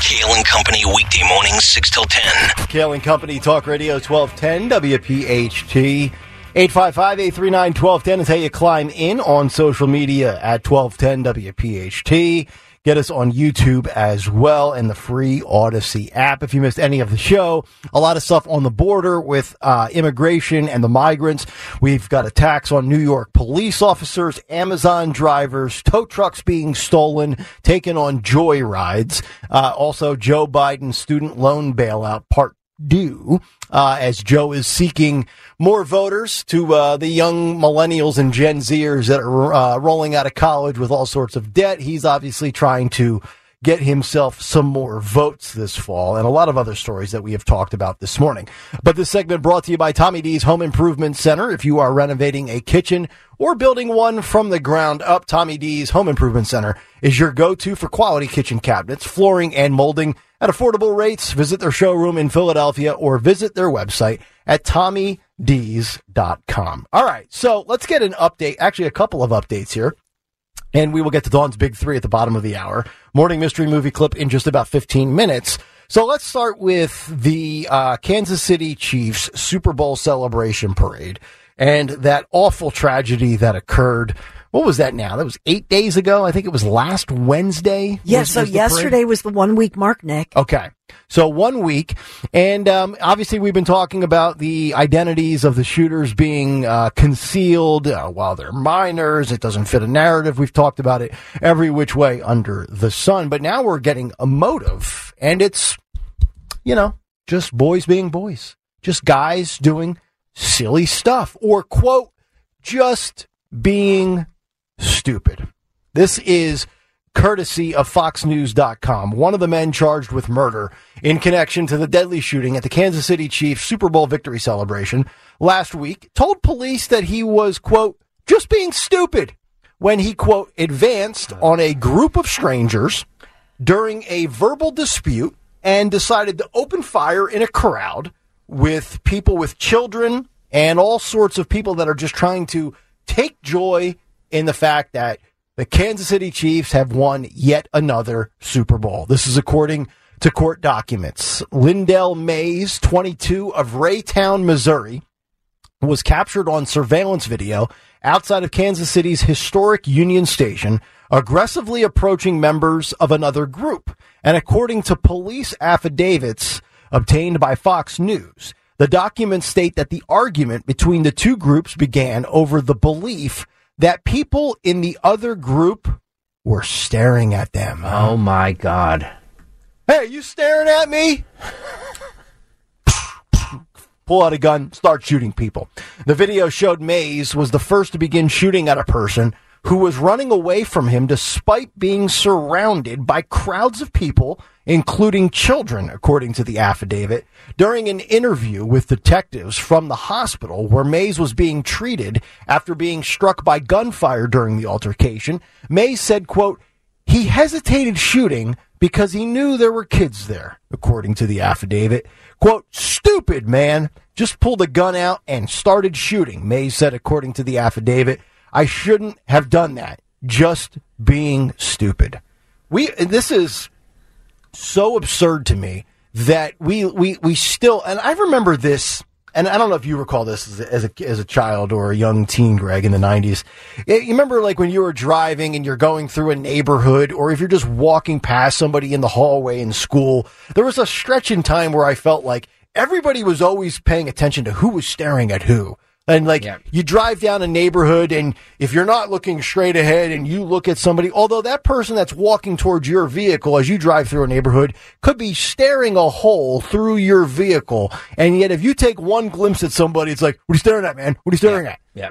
Kale and Company weekday mornings 6 till 10. Kale and Company Talk Radio 1210 WPHT. 855-839-1210 is how you climb in on social media at 1210 WPHT. Get us on YouTube as well and the free Audacy app. If you missed any of the show, a lot of stuff on the border with uh, immigration and the migrants. We've got attacks on New York police officers, Amazon drivers, tow trucks being stolen, taken on joyrides. Uh, also, Joe Biden student loan bailout part deux uh, as Joe is seeking more voters to uh, the young millennials and Gen Zers that are uh, rolling out of college with all sorts of debt. He's obviously trying to get himself some more votes this fall and a lot of other stories that we have talked about this morning. But this segment brought to you by Tommy D's Home Improvement Center. If you are renovating a kitchen or building one from the ground up, Tommy D's Home Improvement Center is your go-to for quality kitchen cabinets, flooring, and molding at affordable rates. Visit their showroom in Philadelphia or visit their website at tommyds.com. All right, so let's get an update, actually a couple of updates here. And we will get to Dawn's Big Three at the bottom of the hour. Morning mystery movie clip in just about 15 minutes. So let's start with the uh, Kansas City Chiefs Super Bowl celebration parade and that awful tragedy that occurred. What was that now? That was eight days ago. I think it was last Wednesday. Yeah, was- so was yesterday parade? was the one week mark, Nick. Okay. So one week, and um, obviously we've been talking about the identities of the shooters being uh, concealed uh, while they're minors. It doesn't fit a narrative. We've talked about it every which way under the sun. But now we're getting a motive, and it's, you know, just boys being boys, just guys doing silly stuff, or quote, just being stupid. This is courtesy of FoxNews.com. One of the men charged with murder in connection to the deadly shooting at the Kansas City Chiefs Super Bowl victory celebration last week told police that he was, quote, just being stupid when he, quote, advanced on a group of strangers during a verbal dispute and decided to open fire in a crowd with people with children and all sorts of people that are just trying to take joy in the fact that the Kansas City Chiefs have won yet another Super Bowl. This is according to court documents. Lyndell Mays, 22 of Raytown, Missouri, was captured on surveillance video outside of Kansas City's historic Union Station, aggressively approaching members of another group. And according to police affidavits obtained by Fox News, the documents state that the argument between the two groups began over the belief that people in the other group were staring at them. Oh my God. Hey, you staring at me? Pull out a gun, start shooting people. The video showed Mays was the first to begin shooting at a person who was running away from him despite being surrounded by crowds of people, including children, according to the affidavit. During an interview with detectives from the hospital where Mays was being treated after being struck by gunfire during the altercation, Mays said, quote, he hesitated shooting because he knew there were kids there, according to the affidavit. Quote, stupid man, just pulled a gun out and started shooting, Mays said, according to the affidavit. I shouldn't have done that. Just being stupid. We, this is so absurd to me that we, we, we still, and I remember this, and I don't know if you recall this as a, as a, as a child or a young teen, Greg, in the 90s. Eh, You remember like when you were driving and you're going through a neighborhood, or if you're just walking past somebody in the hallway in school, there was a stretch in time where I felt like everybody was always paying attention to who was staring at who. And like you drive down a neighborhood and if you're not looking straight ahead and you look at somebody, although that person that's walking towards your vehicle as you drive through a neighborhood could be staring a hole through your vehicle. And yet if you take one glimpse at somebody, it's like, what are you staring at, man? What are you staring at? Yeah.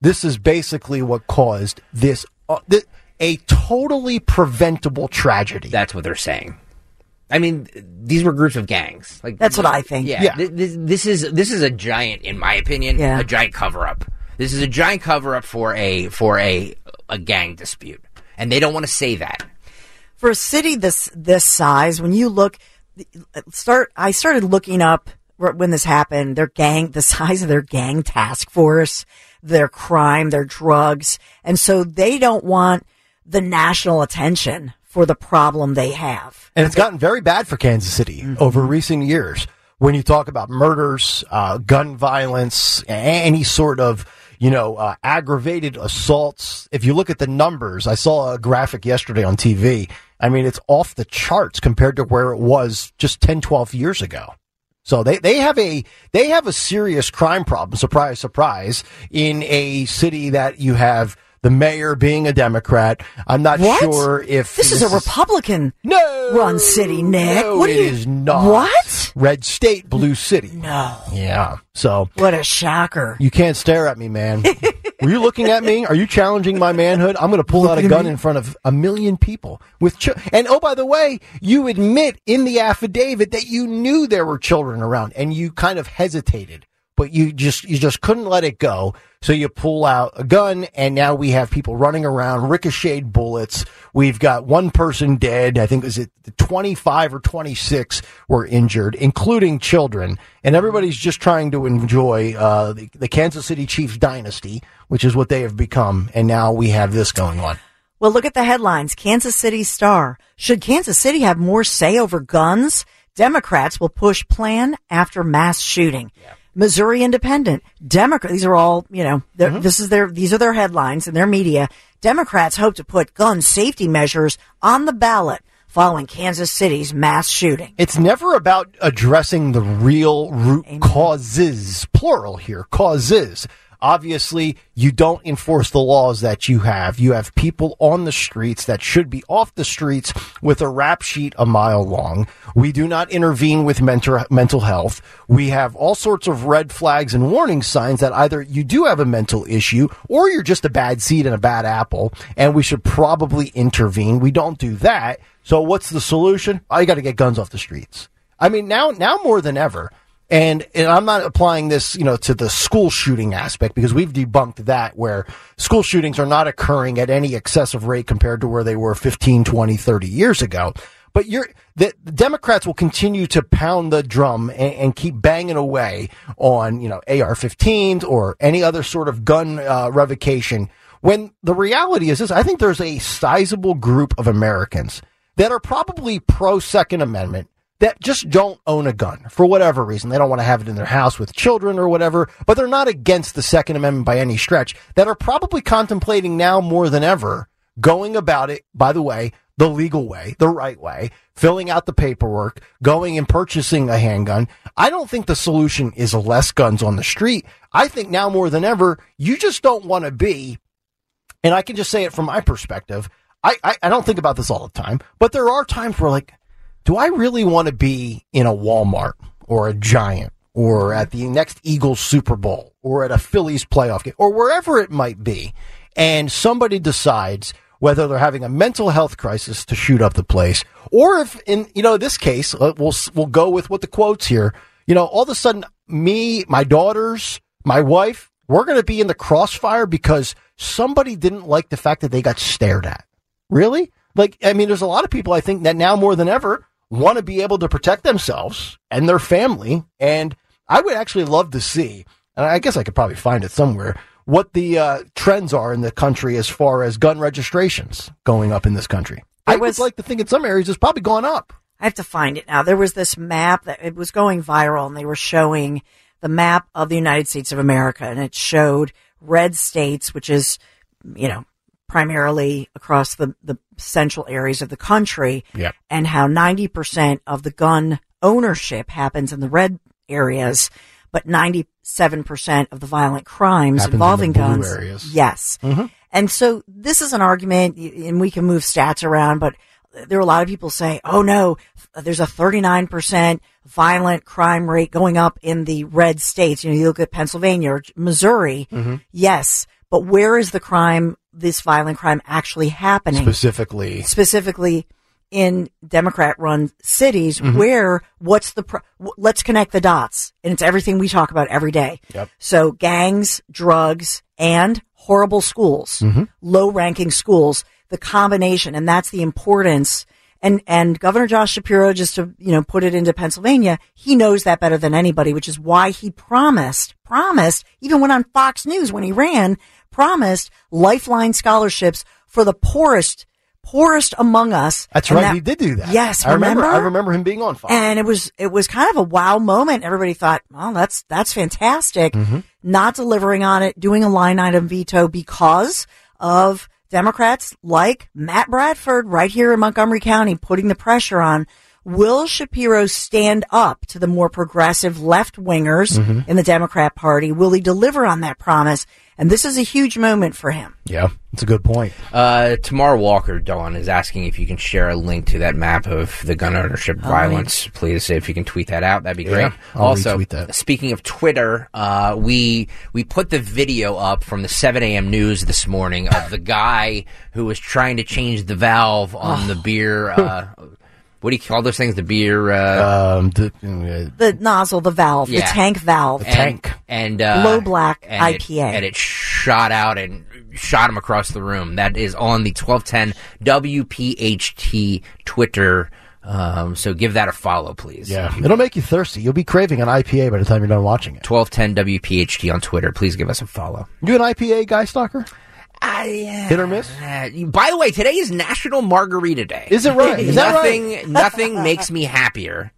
This is basically what caused this, uh, thi- a totally preventable tragedy. That's what they're saying. I mean, these were groups of gangs. Like That's what I think. Yeah, Yeah. thi- This, this is this is a giant, in my opinion, Yeah. a giant cover up. This is a giant cover up for a for a a gang dispute, and they don't want to say that. for a city this this size, when you look, start. I started looking up when this happened. Their gang, the size of their gang task force, their crime, their drugs, and so they don't want the national attention for the problem they have. And it's gotten very bad for Kansas City over recent years. When you talk about murders, uh, gun violence, any sort of, you know, uh, aggravated assaults. If you look at the numbers, I saw a graphic yesterday on TV. I mean, it's off the charts compared to where it was just 10, 12 years ago. So they, they have a they have a serious crime problem. Surprise, surprise! In a city that you have the mayor being a Democrat. I'm not What? sure if This, is a Republican no run city, Nick. No, what it you, is not. What? Red state, blue city. No. Yeah. So What a shocker. you can't stare at me, man. Were you looking at me? Are you challenging my manhood? I'm going to pull out a gun in front of a million people with ch- and oh by the way, you admit in the affidavit that you knew there were children around and you kind of hesitated, but you just you just couldn't let it go. So you pull out a gun and now we have people running around, ricocheted bullets. We've got one person dead. I think is it 25 or 26 were injured, including children. And everybody's just trying to enjoy uh, the, the Kansas City Chiefs dynasty, which is what they have become. And now we have this going on. Well, look at the headlines. Kansas City Star. Should Kansas City have more say over guns? Democrats will push plan after mass shooting. Missouri Independent. Democrat. These are all, you know, they're- mm-hmm. this is their, these are their headlines and their media. Democrats hope to put gun safety measures on the ballot following Kansas City's mass shooting. It's never about addressing the real root causes, plural here, causes. Obviously, you don't enforce the laws that you have. You have people on the streets that should be off the streets with a rap sheet a mile long. We do not intervene with mental, mental health. We have all sorts of red flags and warning signs that either you do have a mental issue or you're just a bad seed and a bad apple, and we should probably intervene. We don't do that. So what's the solution? You got to get guns off the streets. I mean, now, now more than ever. And, and I'm not applying this, you know, to the school shooting aspect because we've debunked that where school shootings are not occurring at any excessive rate compared to where they were 15, 20, 30 years ago. But you're, the, the Democrats will continue to pound the drum and, and keep banging away on, you know, AR-15s or any other sort of gun uh, revocation. When the reality is this, I think there's a sizable group of Americans that are probably pro Second Amendment that just don't own a gun for whatever reason. They don't want to have it in their house with children or whatever, but they're not against the Second Amendment by any stretch, that are probably contemplating now more than ever going about it, by the way, the legal way, the right way, filling out the paperwork, going and purchasing a handgun. I don't think the solution is less guns on the street. I think now more than ever, you just don't want to be and I can just say it from my perspective. I, I, I don't think about this all the time, but there are times where like, do I really want to be in a Walmart or a Giant or at the next Eagles Super Bowl or at a Phillies playoff game or wherever it might be, and somebody decides whether they're having a mental health crisis to shoot up the place, or if in you know this case uh, we'll we'll go with what the quotes here. You know, all of a sudden, me, my daughters, my wife, we're going to be in the crossfire because somebody didn't like the fact that they got stared at. Really? Like, I mean, there's a lot of people I think that now more than ever want to be able to protect themselves and their family. And I would actually love to see, and I guess I could probably find it somewhere, what the uh, trends are in the country as far as gun registrations going up in this country. I was- would like to think in some areas it's probably gone up. I have to find it now. There was this map that it was going viral and they were showing the map of the United States of America and it showed red states, which is, you know, primarily across the, the central areas of the country Yep. and how 90% of the gun ownership happens in the red areas, but 97% of the violent crimes Happens in involving the blue guns. areas. Mm-hmm. Yes. And so this is an argument and we can move stats around, but there are a lot of people say, oh no, there's a 39% violent crime rate going up in the red states. You know, you look at Pennsylvania or Missouri. Mm-hmm. Yes. But where is the crime, this violent crime actually happening? Specifically, specifically in Democrat run cities Mm-hmm. where what's the, pro- w- let's connect the dots. And it's everything we talk about every day. Yep. So gangs, drugs, and horrible schools, Mm-hmm. low ranking schools, the combination. And that's the importance. And, and Governor Josh Shapiro, just to, you know, put it into Pennsylvania, he knows that better than anybody, which is why he promised, promised, even went on Fox News when he ran, promised lifeline scholarships for the poorest poorest among us. That's right. that- he did do that. Yes, I remember. remember? I remember him being on fire. and it was it was kind of a wow moment. Everybody thought, "Oh, that's that's fantastic." Mm-hmm. Not delivering on it, doing a line item veto because of Democrats like Matt Bradford right here in Montgomery County putting the pressure on. Will Shapiro stand up to the more progressive left wingers Mm-hmm. in the Democrat Party? Will he deliver on that promise? And this is a huge moment for him. yeah, it's a good point. Uh, Tamar Walker, Dawn, is asking if you can share a link to that map of the gun ownership violence. Please, if you can tweet that out, that'd be great. Yeah, I'll also, that. speaking of Twitter, uh, we we put the video up from the 7 a.m. news this morning of the guy who was trying to change the valve on the beer. Uh, what do you call those things? The beer. Uh, Um, the, uh, The nozzle, the valve, the tank valve. and, tank. and uh, Low black and it- IPA. and it shot out and shot him across the room. That is on the 1210 WPHT Twitter. Um, so give that a follow, please. yeah, it'll make you thirsty. You'll be craving an IPA by the time you're done watching it. 1210 WPHT on Twitter. Please give us a follow. You an IPA guy, stalker? I, Hit or miss? Uh, by the way, today is National Margarita Day. Is it right? Is that right? nothing, nothing makes me happier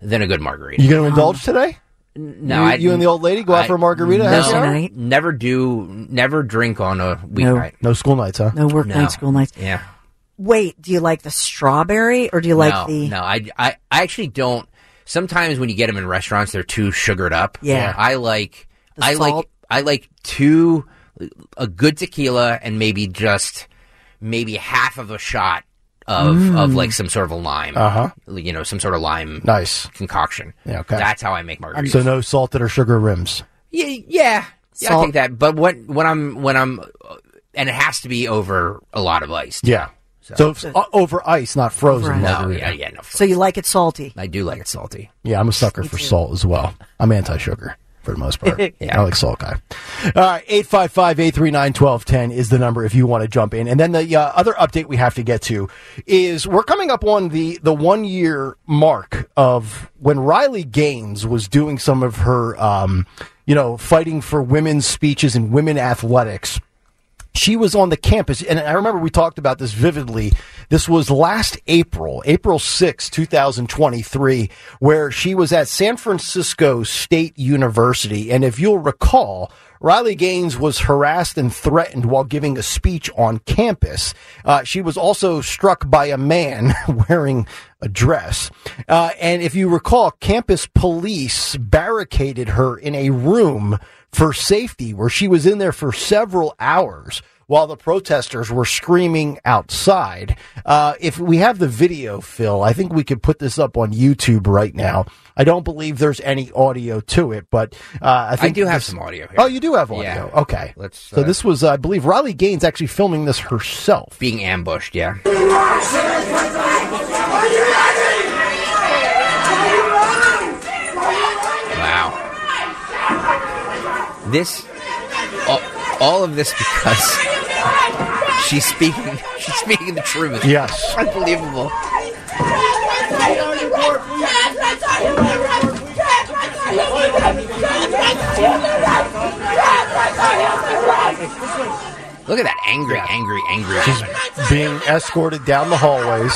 than a good margarita. You going to indulge today? no, you, I, you and the old lady go out I- for a margarita? No, happy hour? Night. never do, never drink on a weeknight. No school nights, huh? No work No. night, school nights. Yeah. Wait, do you like the strawberry or do you like no, the? no, I, I, I actually don't. Sometimes when you get them in restaurants, they're too sugared up. Yeah. I like, The I salt. like, I like two, a good tequila and maybe just maybe half of a shot of Mm. of like some sort of a lime. Uh huh. You know, some sort of lime Nice. concoction. Yeah, okay. That's how I make margaritas. So no salted or sugar rims. yeah, yeah, yeah. I think that. But when when I'm when I'm, uh, and it has to be over a lot of ice. Yeah. So, it's, uh, over ice, not frozen ice. No, yeah, yeah, no. So you like it salty? I do like it salty. Yeah, I'm a sucker for salt as well. I'm anti-sugar for the most part. yeah. I like salt guy. All right, 855-839-1210 is the number if you want to jump in. And then the uh, other update we have to get to is we're coming up on the, the one year mark of when Riley Gaines was doing some of her, um, you know, fighting for women's speeches and women athletics she was on the campus, and I remember we talked about this vividly. This was last April, April 6, 2023, where she was at San Francisco State University. And if you'll recall, Riley Gaines was harassed and threatened while giving a speech on campus. Uh, she was also struck by a man wearing a dress. Uh, and if you recall, campus police barricaded her in a room for safety where she was in there for several hours while the protesters were screaming outside. Uh, if we have the video, Phil, I think we could put this up on YouTube right now. I don't believe there's any audio to it, but uh, I think do have this- some audio here. Oh, you do have audio. Yeah. Okay. Let's, so uh, this was, I believe, Riley Gaines actually filming this herself. Being ambushed, yeah. Wow. This, all, all of this because she's speaking, she's speaking the truth. Yes. Unbelievable. Look at that angry, angry, angry woman. being escorted down the hallways.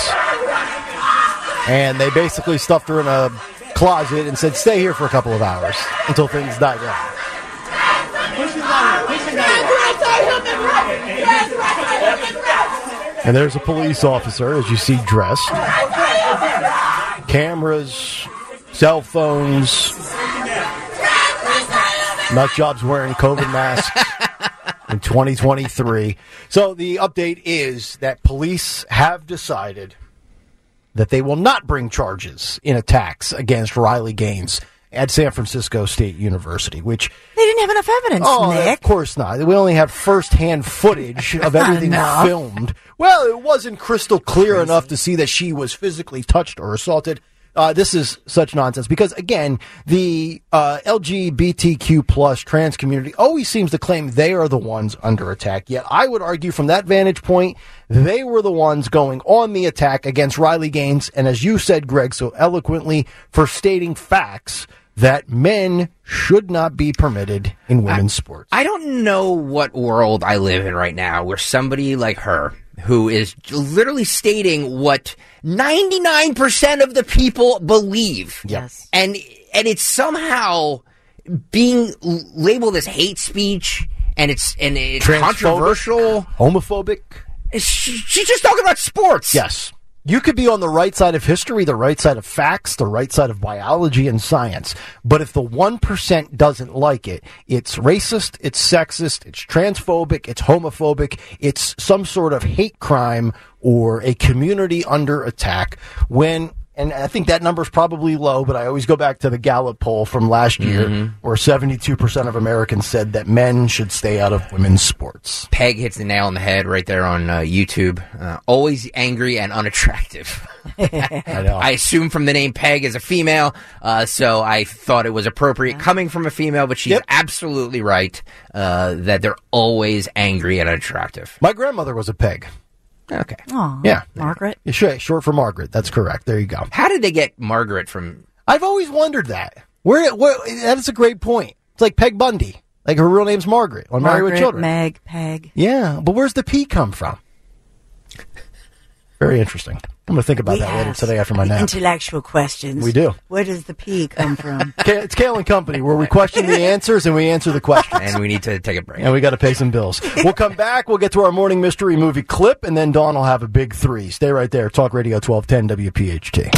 And they basically stuffed her in a closet and said, stay here for a couple of hours until things die down. And there's a police officer, as you see, dressed. Cameras, cell phones. Nut jobs wearing COVID masks in 2023. So the update is that police have decided that they will not bring charges in attacks against Riley Gaines at San Francisco State University, which They didn't have enough evidence, Oh, Nick. of course not. We only have first-hand footage of everything filmed. Well, it wasn't crystal clear enough to see that she was physically touched or assaulted. Uh, this is such nonsense because again, the uh, LGBTQ plus trans community always seems to claim they are the ones under attack. Yet I would argue from that vantage point, they were the ones going on the attack against Riley Gaines, and as you said, Greg, so eloquently for stating facts that men should not be permitted in women's sports. I don't know what world I live in right now where somebody like her, who is literally stating what 99% of the people believe. Yes. And and it's somehow being labeled as hate speech and it's and it's controversial. Homophobic? She, she's just talking about sports. Yes. You could be on the right side of history, the right side of facts, the right side of biology and science. But if the 1% doesn't like it, it's racist, it's sexist, it's transphobic, it's homophobic, it's some sort of hate crime or a community under attack when and I think that number is probably low, but I always go back to the Gallup poll from last year where 72% of Americans said that men should stay out of women's sports. Peg hits the nail on the head right there on uh, YouTube. Uh, always angry and unattractive. I know. I assume from the name Peg as a female, uh, so I thought it was appropriate coming from a female, but she's Yep. absolutely right uh, that they're always angry and unattractive. My grandmother was a peg. Okay. Aw, Yeah. Margaret. Yeah, sure, short for Margaret. That's correct. There you go. How did they get Margaret from. I've always wondered that. Where, where that is a great point. It's like Peg Bundy. Like her real name's Margaret on Married with Margaret, Children. Meg, Peg. yeah, but where's the P come from? Very interesting. I'm going to think about We that later today after my nap. Intellectual questions. We do. Where does the P come from? It's Kale and Company where we question the answers and we answer the questions. And we need to take a break. And we got to pay some bills. We'll come back. We'll get to our morning mystery movie clip, and then Dawn will have a big three. Stay right there. Talk Radio 1210 WPHT.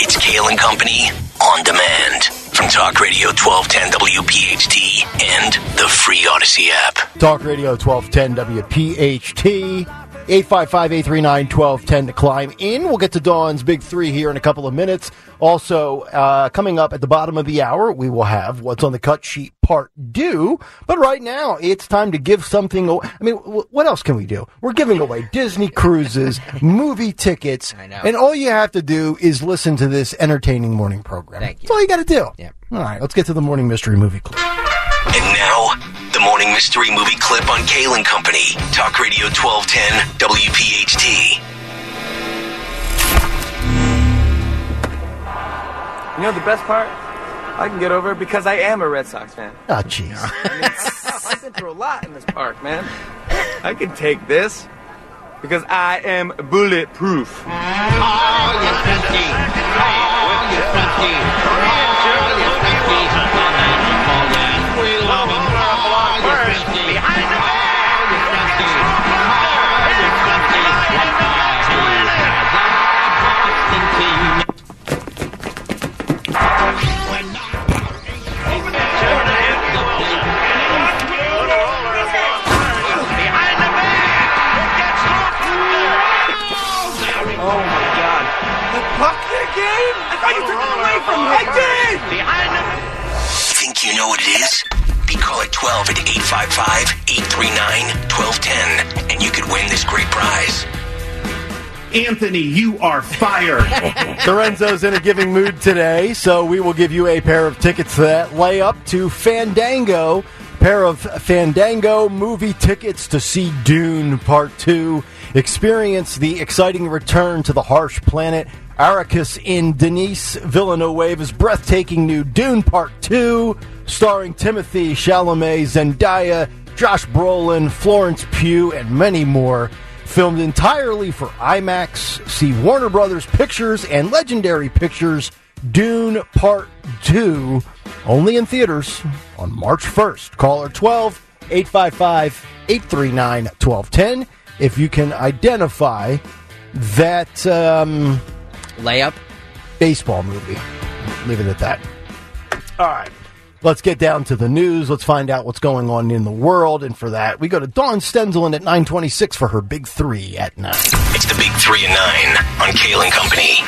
It's Kale and Company on demand from Talk Radio 1210 WPHT and the free Audacy app. Talk Radio 1210 WPHT. 855-839-1210 to climb in. We'll get to Dawn's Big Three here in a couple of minutes. Also, uh, coming up at the bottom of the hour, we will have What's on the Cut Sheet Part Deux. But right now, it's time to give something away. I mean, w- what else can we do? We're giving away Disney cruises, movie tickets, I know. and all you have to do is listen to this entertaining morning program. Thank you. That's all you got to do. Yep. All right, let's get to the morning mystery movie clip. And now, the morning mystery movie clip on Kale and Company. Talk Radio 1210 WPHT. You know the best part? I can get over it because I am a Red Sox fan. Oh, jeez. I've been through a lot in this park, man. I can take this because I am bulletproof. Oh Anthony, you are fired. Lorenzo's in a giving mood today, so we will give you a pair of tickets to that layup to Fandango. Pair of Fandango movie tickets to see Dune Part 2. Experience the exciting return to the harsh planet. Arrakis in Denis Villeneuve's breathtaking new Dune Part 2, starring Timothée Chalamet, Zendaya, Josh Brolin, Florence Pugh, and many more filmed entirely for IMAX. See Warner Brothers Pictures and Legendary Pictures Dune Part 2 only in theaters on March 1st. Caller 12 855 839 1210 if you can identify that um, Layup. baseball movie. Leave it at that. All right. Let's get down to the news. Let's find out what's going on in the world. And for that, we go to Dawn Stensland at 926 for her big three at 9. It's the big three and nine on Kale and Company.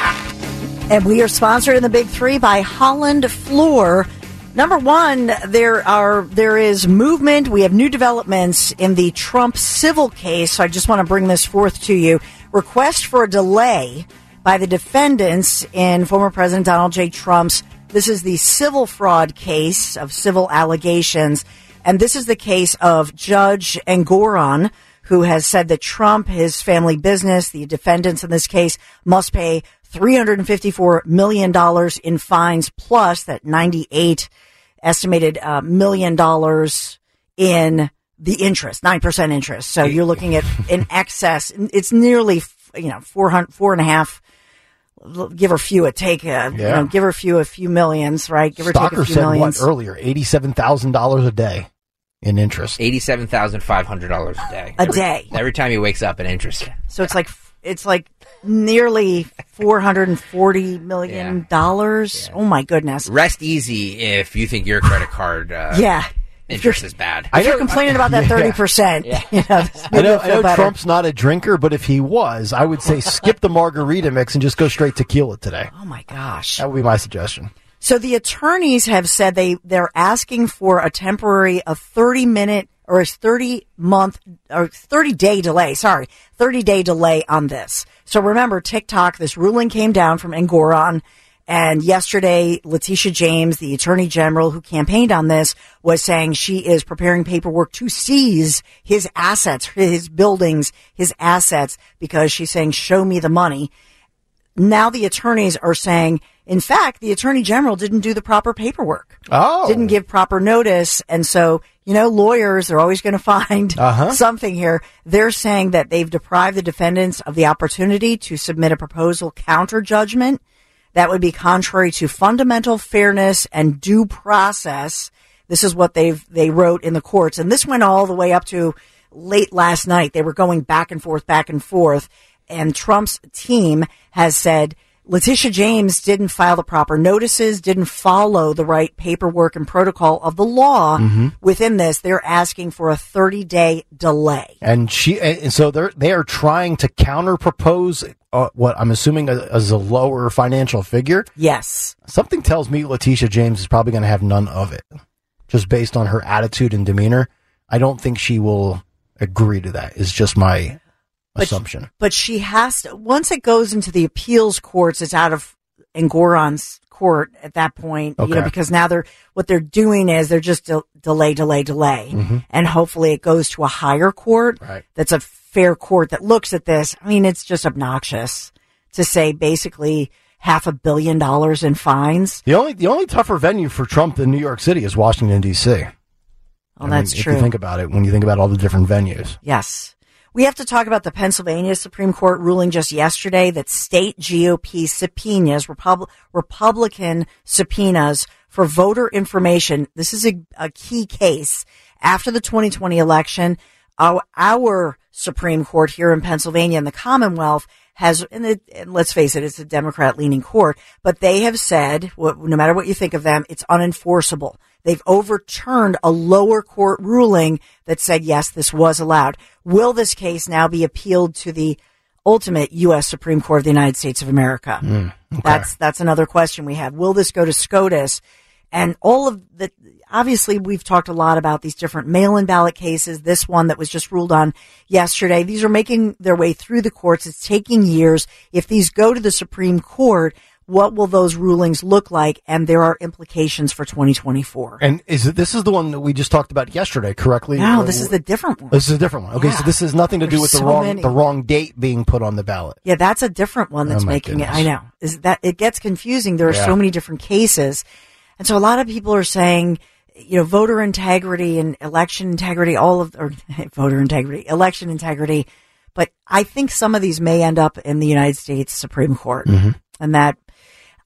And we are sponsored in the Big Three by Holland Floor. Number one, there are there is movement. We have new developments in the Trump civil case. So I just want to bring this forth to you. Request for a delay by the defendants in former President Donald J. Trump's. This is the civil fraud case of civil allegations, and this is the case of Judge Engoron, who has said that Trump, his family business, the defendants in this case, must pay $354 million in fines plus that 98 estimated uh, million dollars in the interest, 9% interest. So you're looking at in excess, it's nearly, you know, 400, four and a half, give her a few a take, a, you know, give her a few, a few millions, right? Give her take a Stalker few said millions. what earlier? Eighty-seven thousand dollars a day in interest. Eighty-seven thousand five hundred dollars a day. A Every- day. Every time he wakes up in interest. So it's like, it's like nearly $440 million. dollars. Oh my goodness. Rest easy if you think your credit card uh, Yeah. If you're, interest is bad. if you're complaining about that Yeah. 30%, you know, I maybe know, you'll I feel know better. Trump's not a drinker, but if he was, I would say skip the margarita mix and just go straight tequila today. Oh my gosh. That would be my suggestion. So the attorneys have said they they're asking for a temporary a 30 minute or a 30 month or 30 day delay, sorry, 30 day delay on this. So remember TikTok this ruling came down from Engoron and yesterday Letitia James, the attorney general who campaigned on this was saying she is preparing paperwork to seize his assets, his buildings, his assets because she's saying show me the money now the attorneys are saying, in fact, the attorney general didn't do the proper paperwork. Oh. Didn't give proper notice. And so, you know, lawyers are always going to find Uh-huh. something here. They're saying that they've deprived the defendants of the opportunity to submit a proposal counter judgment that would be contrary to fundamental fairness and due process. This is what they've, they wrote in the courts. And this went all the way up to late last night. They were going back and forth, back and forth. And Trump's team has said Letitia James didn't file the proper notices, didn't follow the right paperwork and protocol of the law within this. They're asking for a 30 day delay. And she, and so they're they are trying to counter propose uh, what I'm assuming as a lower financial figure. Yes. Something tells me Letitia James is probably going to have none of it, just based on her attitude and demeanor. I don't think she will agree to that. Is just my assumption. But she has to, once it goes into the appeals courts, it's out of Engoron's court at that point, you know, Okay. because now they're, what they're doing is they're just de- delay, delay, delay. Mm-hmm. And hopefully it goes to a higher court. Right. That's a fair court that looks at this. I mean, it's just obnoxious to say basically half a billion dollars in fines. The only the only tougher venue for Trump than New York City is Washington D.C. Well, I mean, that's if true. you think about it, when you think about all the different venues. Yes. We have to talk about the Pennsylvania Supreme Court ruling just yesterday that state GOP subpoenas, Repub- Republican subpoenas for voter information. This is a, a key case. After the 2020 election, our, our Supreme Court here in Pennsylvania and the Commonwealth has, and, it, and let's face it, it's a Democrat leaning court, but they have said, no matter what you think of them, it's unenforceable. They've overturned a lower court ruling that said, yes, this was allowed. Will this case now be appealed to the ultimate U.S. Supreme Court of the United States of America? Hmm, that's, that's another question we have. Will this go to SCOTUS? And all of the, obviously we've talked a lot about these different mail-in ballot cases. This one that was just ruled on yesterday. These are making their way through the courts. It's taking years. If these go to the Supreme Court, what will those rulings look like? And there are implications for 2024. And is it, this is the one that we just talked about yesterday, correctly? No, this is the different one. This is a different one. Okay, Yeah. so this has nothing to do There's with the so wrong many. the wrong date being put on the ballot. Yeah, that's a different one that's Oh, making it. I know. Is that it gets confusing. There are Yeah. so many different cases. And so a lot of people are saying, you know, voter integrity and election integrity, all of, or voter integrity, election integrity. But I think some of these may end up in the United States Supreme Court. Mm-hmm. And that,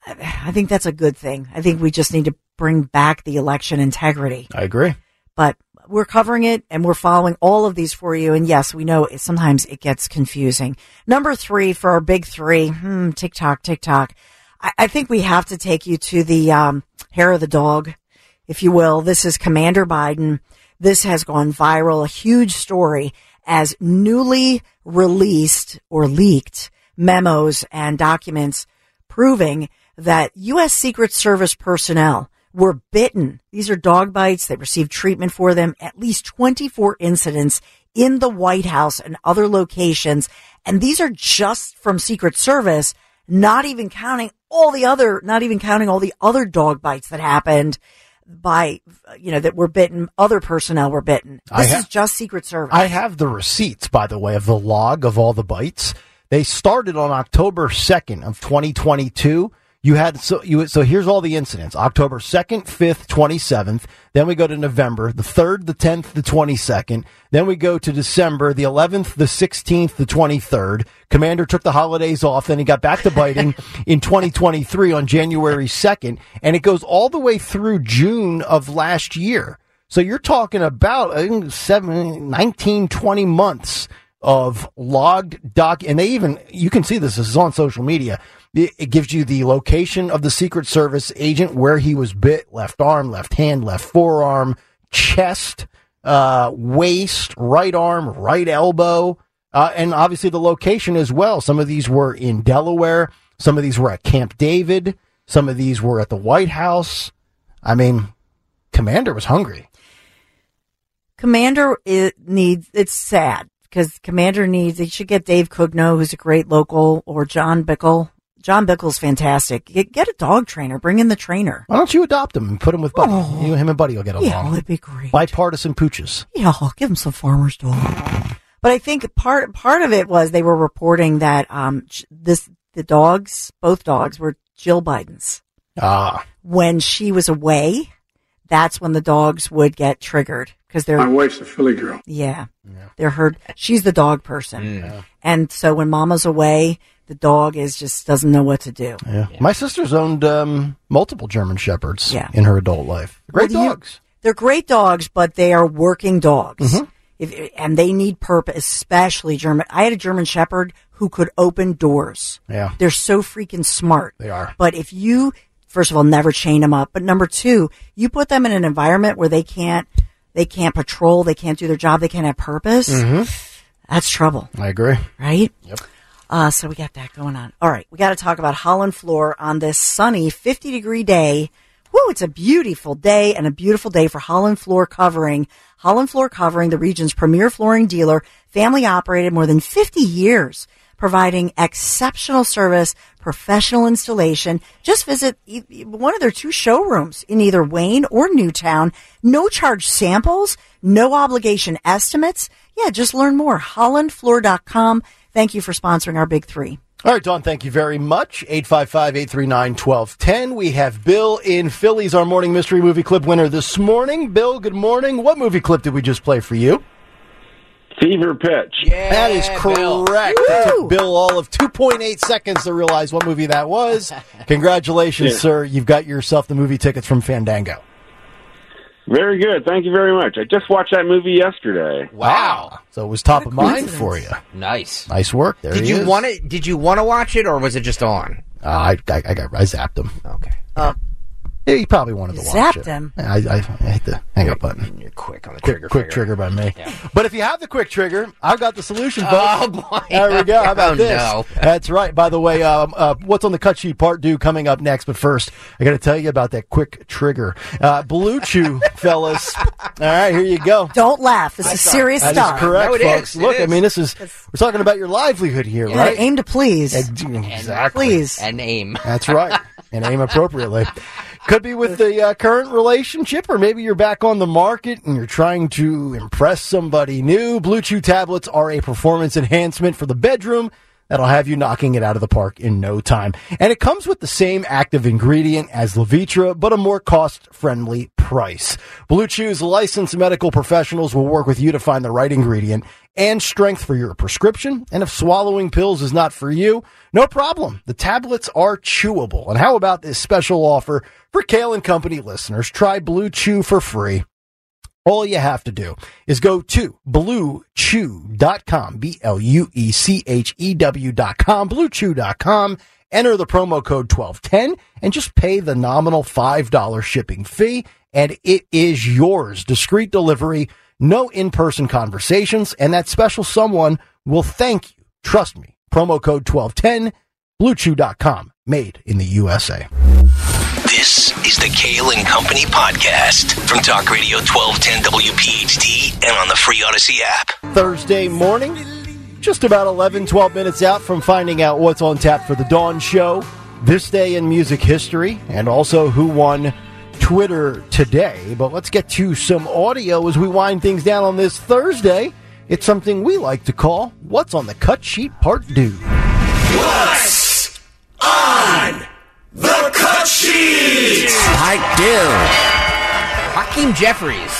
I think that's a good thing. I think we just need to bring back the election integrity I agree. but we're covering it and we're following all of these for you. And yes, we know it, sometimes it gets confusing. Number three for our big three, hmm, TikTok, TikTok. I, I think we have to take you to the um, hair of the dog, if you will. This is Commander Biden. This has gone viral, a huge story as newly released or leaked memos and documents proving that U.S. Secret Service personnel were bitten. These are dog bites. They received treatment for them. At least 24 incidents in the White House and other locations. And these are just from Secret Service, not even counting all the other, not even counting all the other dog bites that happened by, you know, that were bitten. Other personnel were bitten. This ha- is just Secret Service. I have the receipts, by the way, of the log of all the bites. They started on October 2nd of 2022. You had so you so here's all the incidents: October second, fifth, twenty seventh. Then we go to November the third, the tenth, the twenty second. Then we go to December the eleventh, the sixteenth, the twenty third. Commander took the holidays off. Then he got back to biting in twenty twenty three on January second, and it goes all the way through June of last year. So you're talking about seven, 19, 20 months of logged doc, and they even you can see this. This is on social media. It, gives you the location of the Secret Service agent, where he was bit, left arm, left hand, left forearm, chest, uh, waist, right arm, right elbow, uh, and obviously the location as well. Some of these were in Delaware. Some of these were at Camp David. Some of these were at the White House. I mean, Commander was hungry. Commander it needs, it's sad because Commander needs, he should get Dave Cugno, who's a great local, or John Bickle. John Bickle's fantastic. Get, get a dog trainer. Bring in the trainer. Why don't you adopt him and put him with Buddy? You, him and Buddy will get along. Yeah, it'd be great. Bipartisan pooches. Yeah, I'll give him some farmer's dog. But I think part part of it was they were reporting that um this the dogs, both dogs, were Jill Biden's. Ah, When she was away, that's when the dogs would get triggered because they're My wife's a Philly girl. yeah, they're her. She's the dog person, and so when Mama's away, the dog is just doesn't know what to do. yeah. My sister's owned um, multiple German shepherds Yeah. in her adult life. Great Well, you- dogs. They're great dogs, but they are working dogs. Mm-hmm. If, and they need purpose, especially German. I had a German Shepherd who could open doors. Yeah. They're so freaking smart. They are. But if you, first of all, never chain them up, but number two, you put them in an environment where they can't, they can't patrol, they can't do their job, they can't have purpose. Mm-hmm. That's trouble, I agree. right? Yep. Uh, so we got that going on. All right. We got to talk about Holland Floor on this sunny 50 degree day. Woo, it's a beautiful day and a beautiful day for Holland Floor Covering. Holland Floor Covering, the region's premier flooring dealer, family operated more than 50 years, providing exceptional service, professional installation. Just visit one of their two showrooms in either Wayne or Newtown. No charge samples, no obligation estimates. Yeah, just learn more. HollandFloor.com. Thank you for sponsoring our big three. All right, Don, thank you very much. 855-839-1210. We have Bill in Philly's our morning mystery movie clip winner this morning. Bill, good morning. What movie clip did we just play for you? Fever pitch. that is correct. It took Bill all of 2.8 seconds to realize what movie that was. Congratulations, Yeah. sir. You've got yourself the movie tickets from Fandango. Very good. Thank you very much. I just watched that movie yesterday. Wow. So it was top of mind for you. Nice. Nice work. There Did he you is. want it? Did you want to watch it, or was it just on? Uh, I, I, I, got, I zapped him. Okay. Yeah, he probably wanted to You watch zapped it. him. I, I, I hit the hang up button. You're quick on the Quick, trigger. quick finger. trigger by me. But if you have the quick trigger, I've got the solution, folks. Oh, boy. There we go. How about Oh, this? no. That's right. By the way, um, uh, what's on the cut sheet part deux coming up next. But first, I got to tell you about that quick trigger. Uh, Blue Chew, fellas. All right, here you go. Don't laugh. This is serious That is stuff. correct, No, it folks. is. It Look, I is. mean, this is we're talking about your livelihood here, Yeah, right? aim to please. Exactly. Please. And aim. That's right. And aim appropriately. Could be with the uh, current relationship, or maybe you're back on the market and you're trying to impress somebody new. Blue Chew tablets are a performance enhancement for the bedroom that'll have you knocking it out of the park in no time. And it comes with the same active ingredient as Levitra, but a more cost friendly price. Blue Chew's licensed medical professionals will work with you to find the right ingredient and strength for your prescription. And if swallowing pills is not for you, no problem. The tablets are chewable. And how about this special offer for Kale and Company listeners? Try Blue Chew for free. All you have to do is go to bluechew.com, B-L-U-E-C-H-E-W.com, bluechew.com, enter the promo code 1210 and just pay the nominal $5 shipping fee and it is yours. Discreet delivery, no in-person conversations, and that special someone will thank you. Trust me. Promo code 1210, bluechew.com, made in the USA. This is the Kale and Company podcast from Talk Radio 1210 WPHT and on the free Audacy app. Thursday morning. Just about 11, 12 minutes out from finding out what's on tap for the Dawn Show, this day in music history, and also who won Twitter today. But let's get to some audio as we wind things down on this Thursday. It's something we like to call What's on the Cut Sheet Part 2. What's on the right, do. Hakeem Jeffries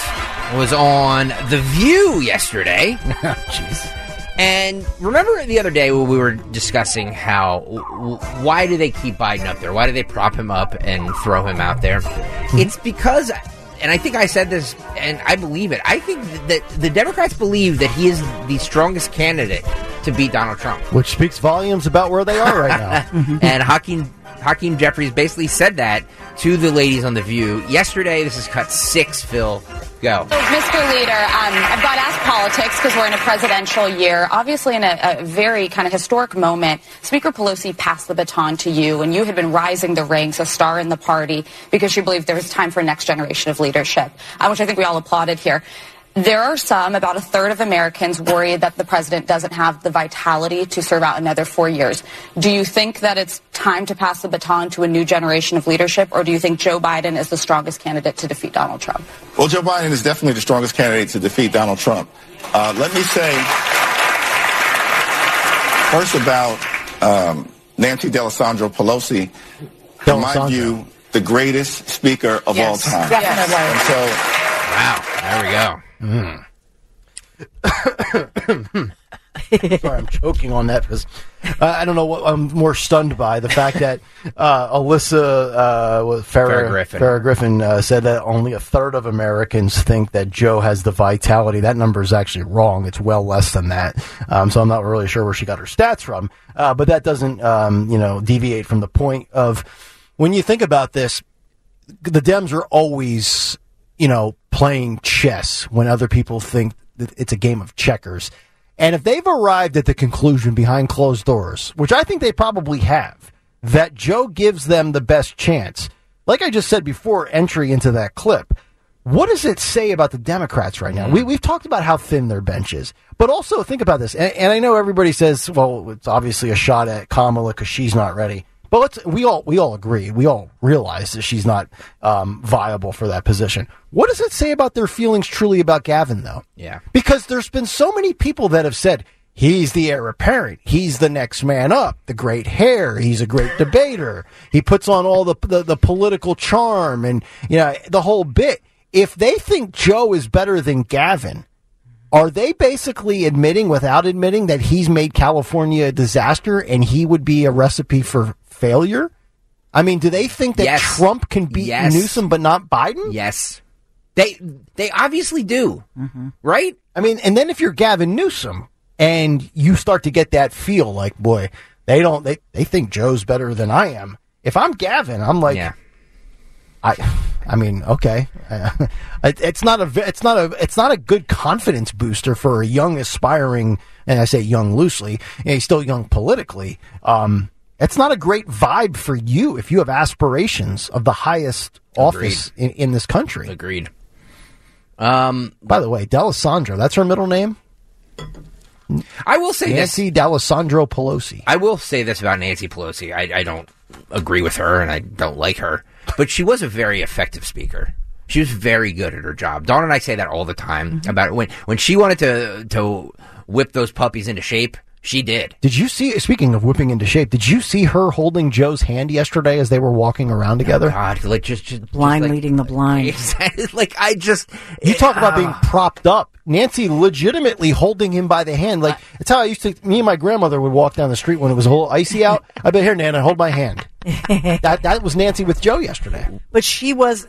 was on The View yesterday. Jeez. And remember the other day when we were discussing how w- w- why do they keep Biden up there? Why do they prop him up and throw him out there? Hmm. It's because, and I think I said this, and I believe it. I think that the Democrats believe that he is the strongest candidate to beat Donald Trump. Which speaks volumes about where they are right now. and Hakeem Hakeem Jeffries basically said that to the ladies on the View yesterday. This is cut six. Phil, go. Mr. Leader, um, I've got to ask politics because we're in a presidential year. Obviously, in a, a very kind of historic moment, Speaker Pelosi passed the baton to you, and you had been rising the ranks, a star in the party, because she believed there was time for a next generation of leadership, uh, which I think we all applauded here. There are some, about a third of Americans, worried that the president doesn't have the vitality to serve out another four years. Do you think that it's time to pass the baton to a new generation of leadership, or do you think Joe Biden is the strongest candidate to defeat Donald Trump? Well, Joe Biden is definitely the strongest candidate to defeat Donald Trump. Uh, let me say first about um, Nancy D'Alessandro Pelosi, in my D'Alessandro. view, the greatest speaker of all time. Definitely. And so Wow, there we go. Sorry, I'm choking on that because uh, I don't know what I'm more stunned by the fact that uh, Alyssa uh, Farah, Farah Griffin. Farah Griffin uh, said that only a third of Americans think that Joe has the vitality. That number is actually wrong. It's well less than that. Um, so I'm not really sure where she got her stats from. Uh, but that doesn't, um, you know, deviate from the point of when you think about this. The Dems are always, you know, playing chess when other people think that it's a game of checkers. And if they've arrived at the conclusion behind closed doors, which I think they probably have, that Joe gives them the best chance, like I just said before, entry into that clip, what does it say about the Democrats right now? Mm. We, we've talked about how thin their bench is, but also think about this. And, and I know everybody says, well, it's obviously a shot at Kamala because she's not ready. But let's, we all we all agree, we all realize that she's not um, viable for that position. What does it say about their feelings truly about Gavin, though? Yeah. Because there's been so many people that have said he's the heir apparent, he's the next man up, the great hair, he's a great debater, he puts on all the, the the political charm and you know the whole bit. If they think Joe is better than Gavin, are they basically admitting without admitting that he's made California a disaster and he would be a recipe for failure? I mean, do they think that Yes. Trump can beat Yes. Newsom but not Biden? Yes, they they obviously do, right? I mean, and then if you're Gavin Newsom and you start to get that feel like, boy, they don't, they, they think Joe's better than I am. If I'm Gavin, I'm like, Yeah. I, I mean, okay, it, it's not a it's not a, it's not a good confidence booster for a young aspiring, and I say young loosely, you know, he's still young politically. Um, it's not a great vibe for you if you have aspirations of the highest office in, in this country. Agreed. Um, By the way, D'Alessandro, that's her middle name, I will say this. Nancy D'Alessandro Pelosi. I will say this about Nancy Pelosi. I, I don't agree with her and I don't like her, but she was a very effective speaker. She was very good at her job. Dawn and I say that all the time about when when she wanted to to whip those puppies into shape. She did. Did you see? Speaking of whipping into shape, did you see her holding Joe's hand yesterday as they were walking around together? God, like just, just Blind just like, leading the blind. Exactly. Like I just You talk about being Ah. propped up. Nancy legitimately holding him by the hand. Like it's how I used to. Me and my grandmother would walk down the street when it was a little icy out. I bet here, Nana, hold my hand. that that was Nancy with Joe yesterday. But she was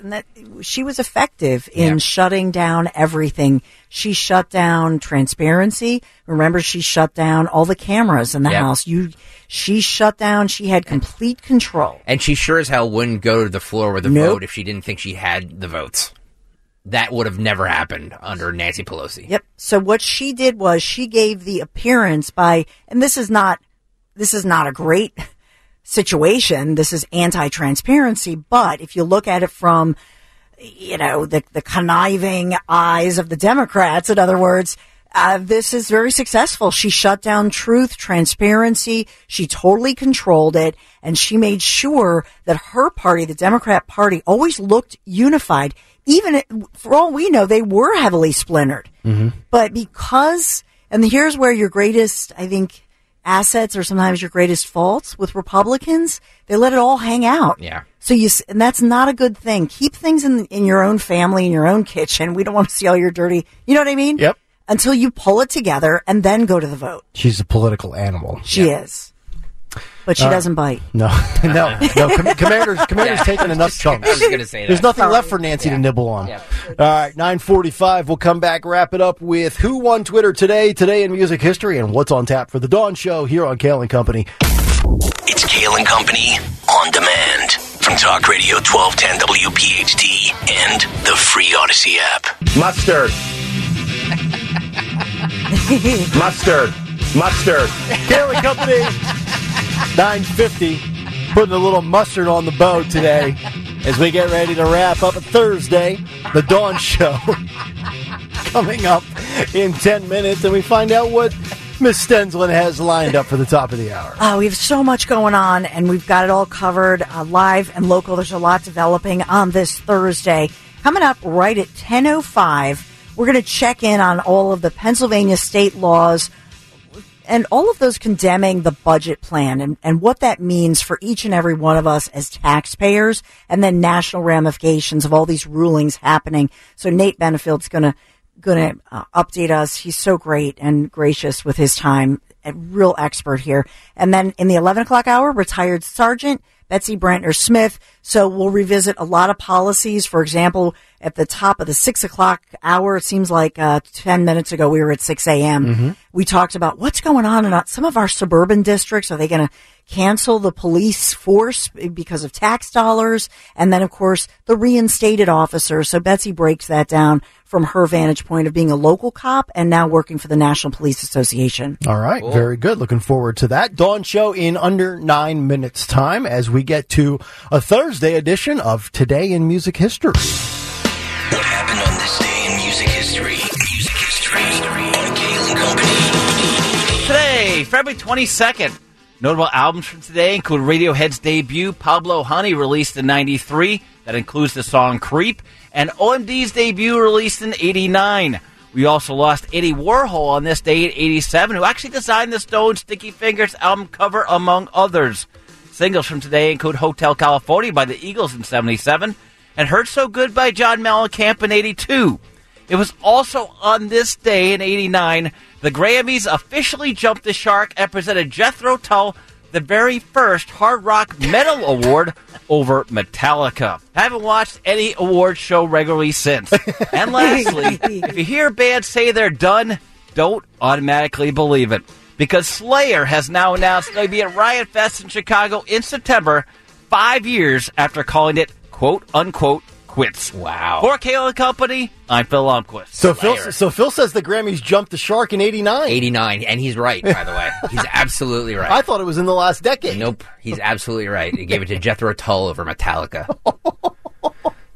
she was effective in Yeah. shutting down everything. She shut down transparency. Remember, she shut down all the cameras in the house. You, she shut down. She had complete control. And she sure as hell wouldn't go to the floor with a Nope. vote if she didn't think she had the votes. That would have never happened under Nancy Pelosi. Yep. So what she did was she gave the appearance by, and this is not, this is not a great situation. This is anti-transparency, but if you look at it from, you know, the, the conniving eyes of the Democrats, in other words, uh, this is very successful. She shut down truth, transparency. She totally controlled it and she made sure that her party, the Democrat party, always looked unified. Even for all we know, they were heavily splintered. But because, and here's where your greatest, I think, assets are sometimes your greatest faults with Republicans. They let it all hang out. Yeah. So you, and that's not a good thing. Keep things in, in your own family, in your own kitchen. We don't want to see all your dirty, you know what I mean? Yep. Until you pull it together and then go to the vote. She's a political animal. She is. But she Uh, doesn't bite. No, no, no. Com- commander's Commander's Yeah. taking enough chunks. I was gonna say There's that. nothing left for Nancy to nibble on. All right, 9:45. We'll come back, wrap it up with who won Twitter today, today in music history, and what's on tap for the Dawn Show here on Kale and Company. It's Kale and Company on demand from Talk Radio 1210 WPHT and the free Audacy app. Mustard. Mustard. Mustard. Kale and Company, 9:50. Putting a little mustard on the bow today as we get ready to wrap up a Thursday, the Dawn Show. Coming up in 10 minutes, and we find out what Miss Stensland has lined up for the top of the hour. Uh, we have so much going on, and we've got it all covered uh, live and local. There's a lot developing on this Thursday. Coming up right at 10.05, we're going to check in on all of the Pennsylvania state laws and all of those condemning the budget plan and, and what that means for each and every one of us as taxpayers and then national ramifications of all these rulings happening. So Nate Benefield's going to going to uh, update us. He's so great and gracious with his time, a real expert here. And then in the 11 o'clock hour, retired Sergeant Betsy Brantner Smith. So we'll revisit a lot of policies. For example, at the top of the six o'clock hour, it seems like uh, 10 minutes ago, we were at 6 a.m. Mhm. We talked about what's going on in uh, some of our suburban districts. Are they going to cancel the police force because of tax dollars? And then, of course, the reinstated officers. So Betsy breaks that down from her vantage point of being a local cop and now working for the National Police Association. All right, very good. Looking forward to that. Dawn Show in under nine minutes' time as we get to a Thursday edition of Today in Music History. What happened on this day in music history? Music history on Kale and Company. Today, February 22nd. Notable albums from today include Radiohead's debut, Pablo Honey, released in 93. That includes the song Creep. And OMD's debut, released in 89. We also lost Andy Warhol on this day in 87, who actually designed the Stones' Sticky Fingers album cover, among others. Singles from today include Hotel California by the Eagles in 77 and Hurt So Good by John Mellencamp in 82. It was also on this day in 89, the Grammys officially jumped the shark and presented Jethro Tull the very first Hard Rock Metal Award over Metallica. I haven't watched any award show regularly since. and lastly, if you hear bands say they're done, don't automatically believe it. Because Slayer has now announced they'll be at Riot Fest in Chicago in September, five years after calling it quote unquote quits. Wow. For Kale and Company, I'm Phil Lomquist. So Phil, so Phil says the Grammys jumped the shark in '89. 89, and he's right, by the way. He's absolutely right. I thought it was in the last decade. Nope, he's absolutely right. He gave it to Jethro Tull over Metallica.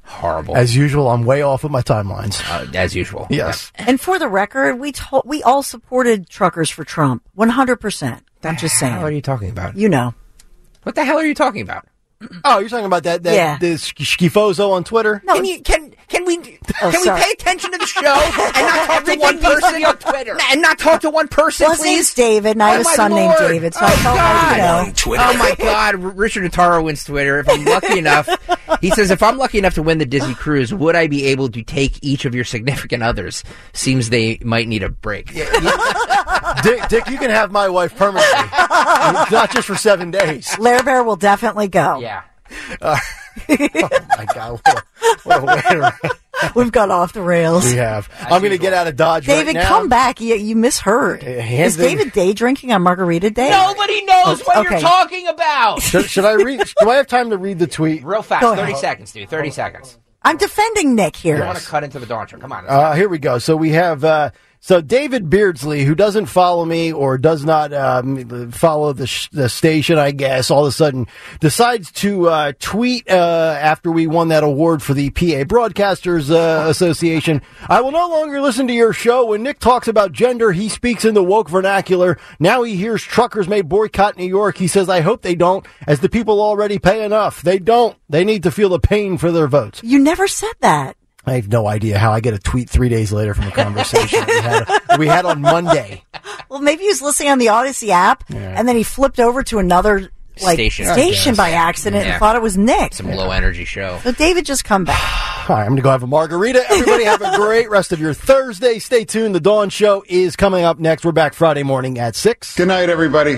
Horrible. As usual, I'm way off with my timelines. Uh, as usual. Yes. And for the record, we to- we all supported truckers for Trump, 100%. I'm just saying. What are you talking about? You know. What the hell are you talking about? Oh, you're talking about that that Yeah. the sk- schifozo on Twitter? No, Can you can can we Oh, can sorry. we pay attention to the show and not talk to one person on Twitter. and not talk to one person, Well, please? David, and I have Oh, a my son named David, so I Oh, felt like, you know. Twitter. Oh my God! Richard Notaro wins Twitter. If I'm lucky enough, he says, if I'm lucky enough to win the Disney cruise, would I be able to take each of your significant others? Seems they might need a break. Dick, Dick, you can have my wife permanently, not just for seven days. Lair Bear will definitely go. Yeah. Uh, oh my God! What a, what a way to We've got off the rails. we have. I'm going to get out of Dodge David, right now. come back. You, you misheard. hands Is in- David day drinking on Margarita Day? Nobody knows what Okay. you're talking about. Should, should I read? Do I have time to read the tweet? Real fast, Go thirty seconds, dude. Thirty seconds. I'm defending Nick here. I here. want to cut into the Dawn Show. Come on. Uh, here we go. So we have uh, so David Beardsley, who doesn't follow me or does not um, follow the, sh- the station, I guess, all of a sudden decides to uh, tweet uh, after we won that award for the PA Broadcasters uh, Association. I will no longer listen to your show. When Nick talks about gender, he speaks in the woke vernacular. Now he hears truckers may boycott New York. He says, I hope they don't, as the people already pay enough. They don't. They need to feel the pain for their votes. You never said that. I have no idea how I get a tweet three days later from a conversation we, had, we had on Monday. well, maybe he was listening on the Audacy app, and then he flipped over to another like Station. station by accident Yeah. and thought it was Nick. Some low energy show. So David, just come back. All right, I'm going to go have a margarita. Everybody have a great rest of your Thursday. Stay tuned. The Dawn Show is coming up next. We're back Friday morning at 6. Good night, everybody.